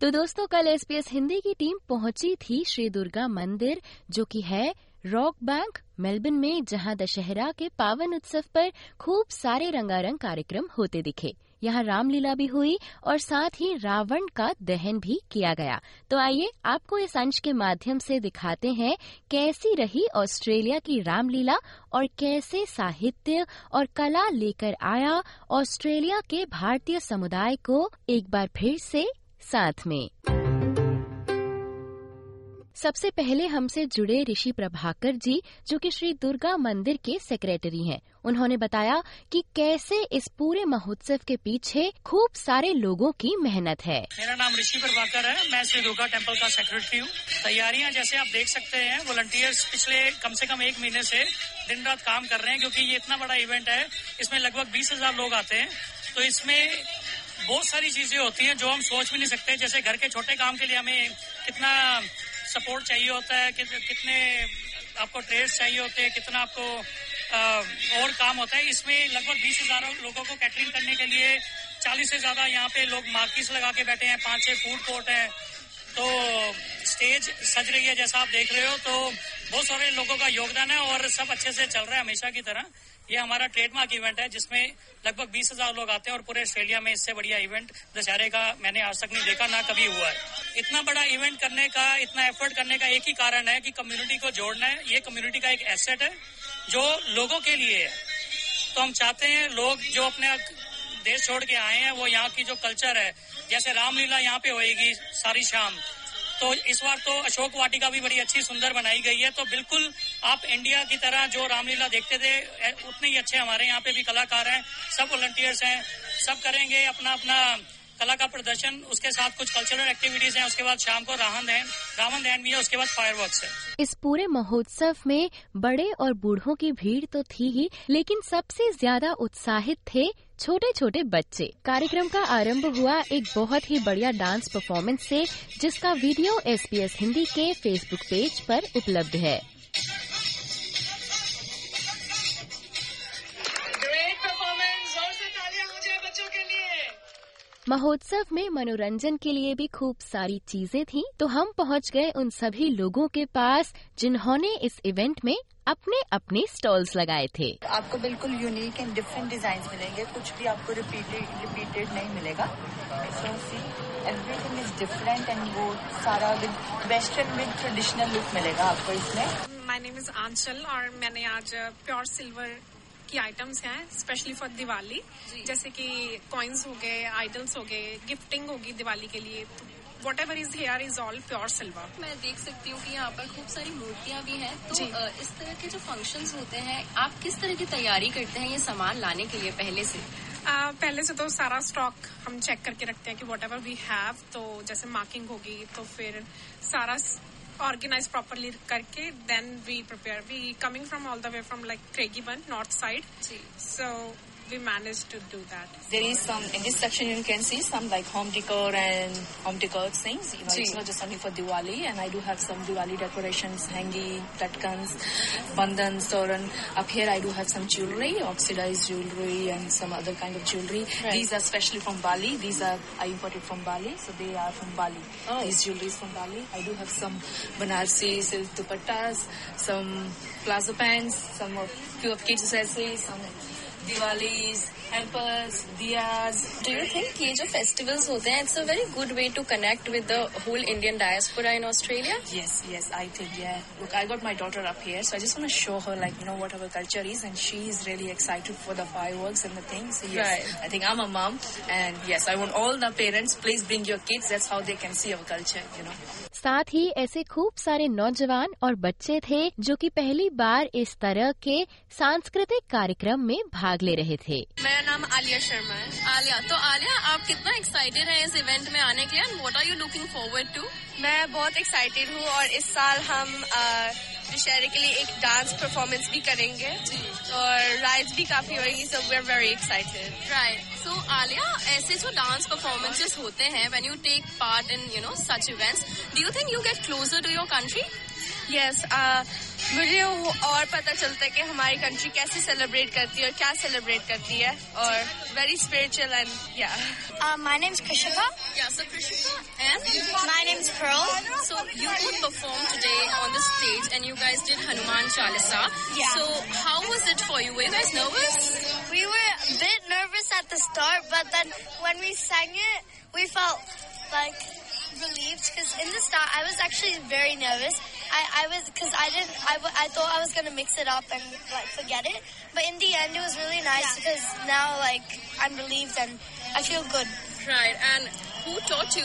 तो दोस्तों, कल एसपीएस हिंदी की टीम पहुँची थी श्री दुर्गा मंदिर, जो कि है रॉक बैंक, मेलबर्न में, जहाँ दशहरा के पावन उत्सव पर खूब सारे रंगारंग कार्यक्रम होते दिखे। यहाँ रामलीला भी हुई और साथ ही रावण का दहन भी किया गया। तो आइए, आपको इस अंश के माध्यम से दिखाते हैं कैसी रही ऑस्ट्रेलिया की रामलीला और कैसे साहित्य और कला लेकर आया ऑस्ट्रेलिया के भारतीय समुदाय को एक बार फिर से साथ में। सबसे पहले हमसे जुड़े ऋषि प्रभाकर जी, जो कि श्री दुर्गा मंदिर के सेक्रेटरी हैं। उन्होंने बताया कि कैसे इस पूरे महोत्सव के पीछे खूब सारे लोगों की मेहनत है। मेरा नाम ऋषि प्रभाकर है। मैं श्री दुर्गा टेंपल का सेक्रेटरी हूँ। तैयारियाँ जैसे आप देख सकते हैं वॉलंटियर्स पिछले कम से कम एक महीने से दिन रात काम कर रहे हैं, क्योंकि ये इतना बड़ा इवेंट है। इसमें लगभग बीस हज़ार लोग आते हैं। तो इसमें बहुत सारी चीज़ें होती हैं जो हम सोच भी नहीं सकते। जैसे घर के छोटे काम के लिए हमें कितना सपोर्ट चाहिए होता है कि, कितने आपको ट्रेस चाहिए होते हैं कितना आपको आ, और काम होता है। इसमें लगभग बीस हज़ार लोगों को कैटरिंग करने के लिए चालीस से ज़्यादा यहाँ पे लोग मार्किस लगा के बैठे हैं पाँच छह फ़ूड कोर्ट है। तो स्टेज सज रही है जैसा आप देख रहे हो। तो बहुत सारे लोगों का योगदान है और सब अच्छे से चल रहा है हमेशा की तरह। ये हमारा ट्रेडमार्क इवेंट है, जिसमें लगभग बीस हज़ार लोग आते हैं और पूरे ऑस्ट्रेलिया में इससे बढ़िया इवेंट दशहरे का मैंने आज तक नहीं देखा, ना कभी हुआ है। इतना बड़ा इवेंट करने का, इतना एफर्ट करने का एक ही कारण है कि कम्युनिटी को जोड़ना है। ये कम्युनिटी का एक एसेट है, जो लोगों के लिए है। तो हम चाहते हैं लोग जो अपने देश छोड़ के आए हैं, वो यहाँ की जो कल्चर है, जैसे रामलीला यहाँ पे होएगी सारी शाम तो इस बार तो अशोक वाटिका भी बड़ी अच्छी, सुंदर बनाई गई है। तो बिल्कुल आप इंडिया की तरह जो रामलीला देखते थे उतने ही अच्छे हमारे यहाँ पे भी कलाकार हैं। सब वॉलंटियर्स हैं, सब करेंगे अपना अपना कला का प्रदर्शन। उसके साथ कुछ कल्चरल एक्टिविटीज़ हैं, उसके बाद शाम को राहन दहन, रावण दहन भी है, उसके बाद फायर है। इस पूरे महोत्सव में बड़े और बूढ़ों की भीड़ तो थी ही, लेकिन सबसे ज़्यादा उत्साहित थे छोटे छोटे बच्चे। कार्यक्रम का आरंभ हुआ एक बहुत ही बढ़िया डांस परफॉर्मेंस से, जिसका वीडियो एसपीएस हिंदी के फेसबुक पेज पर उपलब्ध है। महोत्सव में मनोरंजन के लिए भी खूब सारी चीज़ें थी तो हम पहुँच गए उन सभी लोगों के पास जिन्होंने इस इवेंट में अपने अपने स्टॉल्स लगाए थे। आपको बिल्कुल यूनिक एंड डिफरेंट डिज़ाइन मिलेंगे कुछ भी आपको रिपीटेड रिपीटेड नहीं मिलेगा। So see everything is different and वो सारा with western with traditional look मिलेगा आपको इसमें। माय नेम इज़ आंचल और मैंने आज प्योर सिल्वर की आइटम्स हैं स्पेशली फॉर दिवाली जैसे कि कॉइन्स हो गए आइडल्स हो गए गिफ्टिंग होगी दिवाली के लिए. Whatever is here is all pure silver मैं देख सकती हूँ कि यहाँ पर खूब सारी मूर्तियाँ भी हैं। तो इस तरह के जो फ़ंक्शंस होते हैं आप किस तरह की तैयारी करते हैं ये सामान लाने के लिए पहले से? Uh, पहले से तो सारा स्टॉक हम चेक करके रखते हैं कि वॉट एवर वी हैव तो जैसे मार्किंग होगी तो फिर सारा organized properly karke then we prepare. We coming from all the way from like Craigieburn north side. So we managed to do that. There is some, in this section you can see some like home decor and home decor things. You know, it's not just only for Diwali and I do have some Diwali decorations, hanging, latkans, bandans, toran. Up here I do have some jewelry, oxidized jewelry and some other kind of jewelry. Right. These are specially from Bali. These are, I imported from Bali, so they are from Bali. Oh. These jewelry is from Bali. I do have some Banarsi silk dupattas, some plazo pants, some of few of kids accessories, some Diwali's एम्पल्स diyas do you think ये जो festivals होते हैं? It's a very good way to connect with the whole Indian diaspora in Australia yes yes I think ये look I got my daughter up here so I show her like know what our culture is and she is really excited for the fireworks and the things I think I a mom and yes I want all the parents please bring your kids that's how they can see our culture you know साथ ही ऐसे खूब सारे नौजवान और बच्चे थे जो कि पहली बार इस तरह के सांस्कृतिक कार्यक्रम में भाग ले रहे थे। मेरा नाम आलिया शर्मा है। आलिया तो आलिया आप कितना एक्साइटेड है इस इवेंट में आने के लिए? What are you looking forward to मैं बहुत एक्साइटेड हूँ और इस साल हम दशहरे के लिए एक डांस परफॉर्मेंस भी करेंगे। और राइड्स भी काफ़ी होगी so we are very excited right so Aliya ऐसे जो डांस परफॉर्मेंसेस होते हैं when you take part in you know such events do you think you get closer to your country yes मुझे और पता चलता है कि हमारी कंट्री कैसे सेलिब्रेट करती है और क्या सेलिब्रेट करती है और वेरी स्पिरिचुअल एंड या my name is Krishika Yeah, so Krishika and my name is Pearl so you both performed today on the stage and you guys did Hanuman Chalisa. Yeah. So how was it for you? Were you guys nervous? We were a bit nervous at the start, but then when we sang it, we felt like relieved because in the start I was actually very nervous. I, I was because I didn't I, w- I thought I was gonna mix it up and like forget it, but in the end it was really nice because now like I'm relieved and I feel good. Right. And who taught you?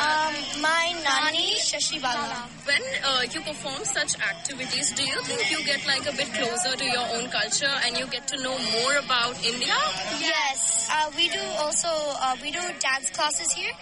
Um, my nani Shashi Bala. When uh, you perform such activities, do you think you get like a bit closer to your own culture and you get to know more about India? Yes, uh, we do also uh, we do dance classes here,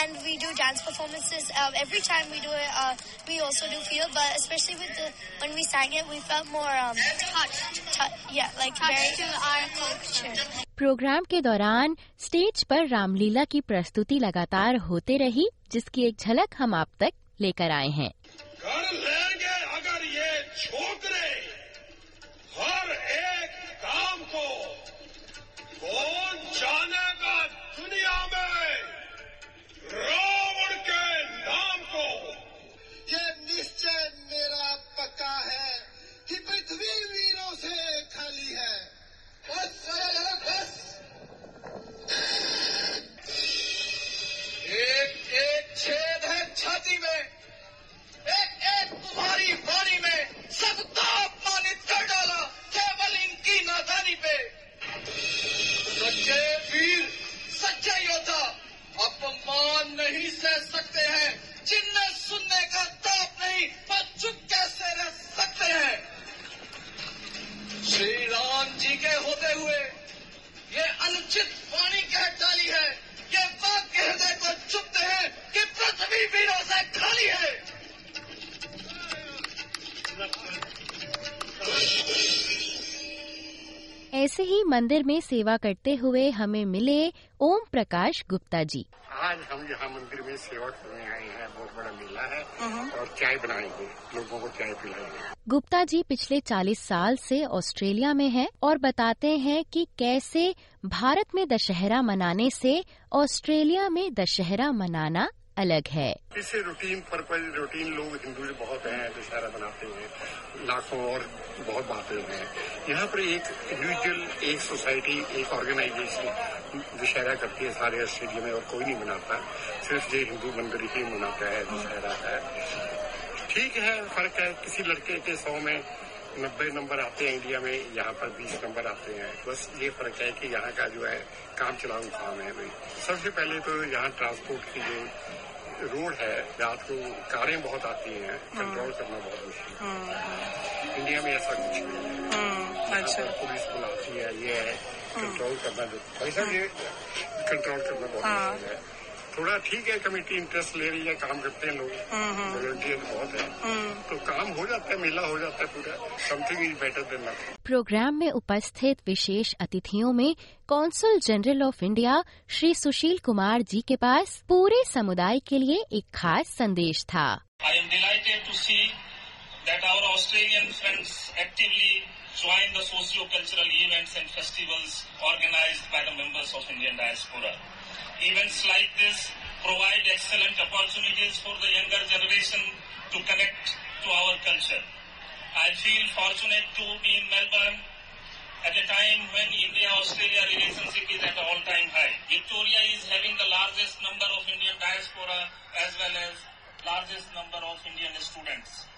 and we do dance performances. Uh, every time we do it, uh, we also do feel, but especially with the when we sang it, we felt more um, touched. Tou- yeah, like touched very to our culture. Program के दौरान stage पर रामलीला की प्रस्तुति लगातार होते रही जिसकी एक झलक हम आप तक लेकर आए हैं कर लेंगे अगर ये छोकरे ऐसे ही मंदिर में सेवा करते हुए हमें मिले ओम प्रकाश गुप्ता जी। आज हम यहाँ मंदिर में सेवा करने आए हैं बहुत बड़ा मेला है और चाय बनाएँगे लोगों को चाय पिलाएँगे। गुप्ता जी पिछले 40 साल से ऑस्ट्रेलिया में हैं और बताते हैं कि कैसे भारत में दशहरा मनाने से ऑस्ट्रेलिया में दशहरा मनाना अलग है। इससे रूटीन पर्पज रूटीन लोग हिंदू बहुत हैं दशहरा बनाते हैं, लाखों और बहुत बातें हैं। यहाँ पर एक इंडिविजुअल एक सोसाइटी एक ऑर्गेनाइजेशन दशहरा करती है सारे ऑस्ट्रेलिया में और कोई नहीं मनाता। सिर्फ़ ये हिंदू मंदिर ही मनाता है दशहरा है। ठीक है, फ़र्क है, किसी लड़के के सौ में नब्बे नंबर आते हैं इंडिया में यहाँ पर बीस नंबर आते हैं। बस ये फ़र्क है कि यहाँ का जो है काम चलाऊ काम है भाई। सबसे पहले तो यहाँ ट्रांसपोर्ट की जो रोड है रात को कारें बहुत आती हैं कंट्रोल करना बहुत मुश्किल है। इंडिया में ऐसा कुछ नहीं है। यहाँ पर पुलिस बुलाती है ये है कंट्रोल करना भाई साहब ये कंट्रोल करना बहुत मुश्किल है। थोड़ा ठीक है कमेटी इंटरेस्ट ले रही है काम करते हैं लोग। वॉलंटियर तो बहुत है। हम्म। तो काम हो जाता है मेला हो जाता है पूरा। Something is better than program में उपस्थित विशेष अतिथियों में consul general of India Shri Sushil Kumar ji के पास पूरे समुदाय के लिए एक खास संदेश था। I am delighted to see that our Australian friends actively join the socio cultural events and festivals organised by the members of Indian diaspora Events like this provide excellent opportunities for the younger generation to connect to our culture. I feel fortunate to be in Melbourne at a time when India-Australia relationship is at all-time high. Victoria is having the largest number of Indian diaspora as well as largest number of Indian students.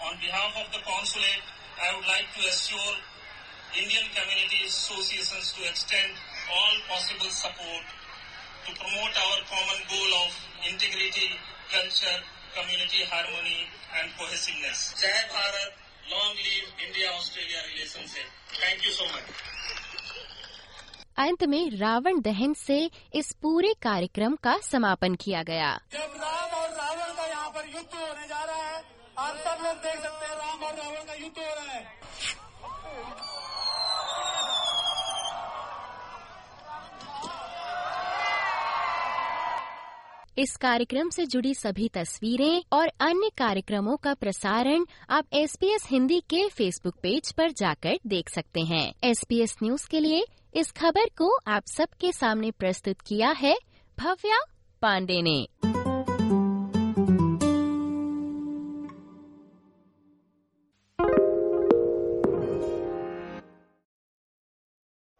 On behalf of the consulate, I would like to assure Indian community associations to extend all possible support to promote our common goal of integrity, culture, community harmony and cohesiveness. Jai Bharat, long live India-Australia relationship. Thank you so much. अंत में रावण दहन से इस पूरे कार्यक्रम का समापन किया गया जब राम और रावण का यहाँ पर युद्ध होने जा रहा है आप सब लोग देख सकते हैं राम और रावण का युद्ध हो रहा है इस कार्यक्रम से जुड़ी सभी तस्वीरें और अन्य कार्यक्रमों का प्रसारण आप एस पी एस हिंदी के फेसबुक पेज पर जाकर देख सकते हैं। एस पी एस न्यूज़ के लिए इस खबर को आप सबके सामने प्रस्तुत किया है भव्या पांडे ने।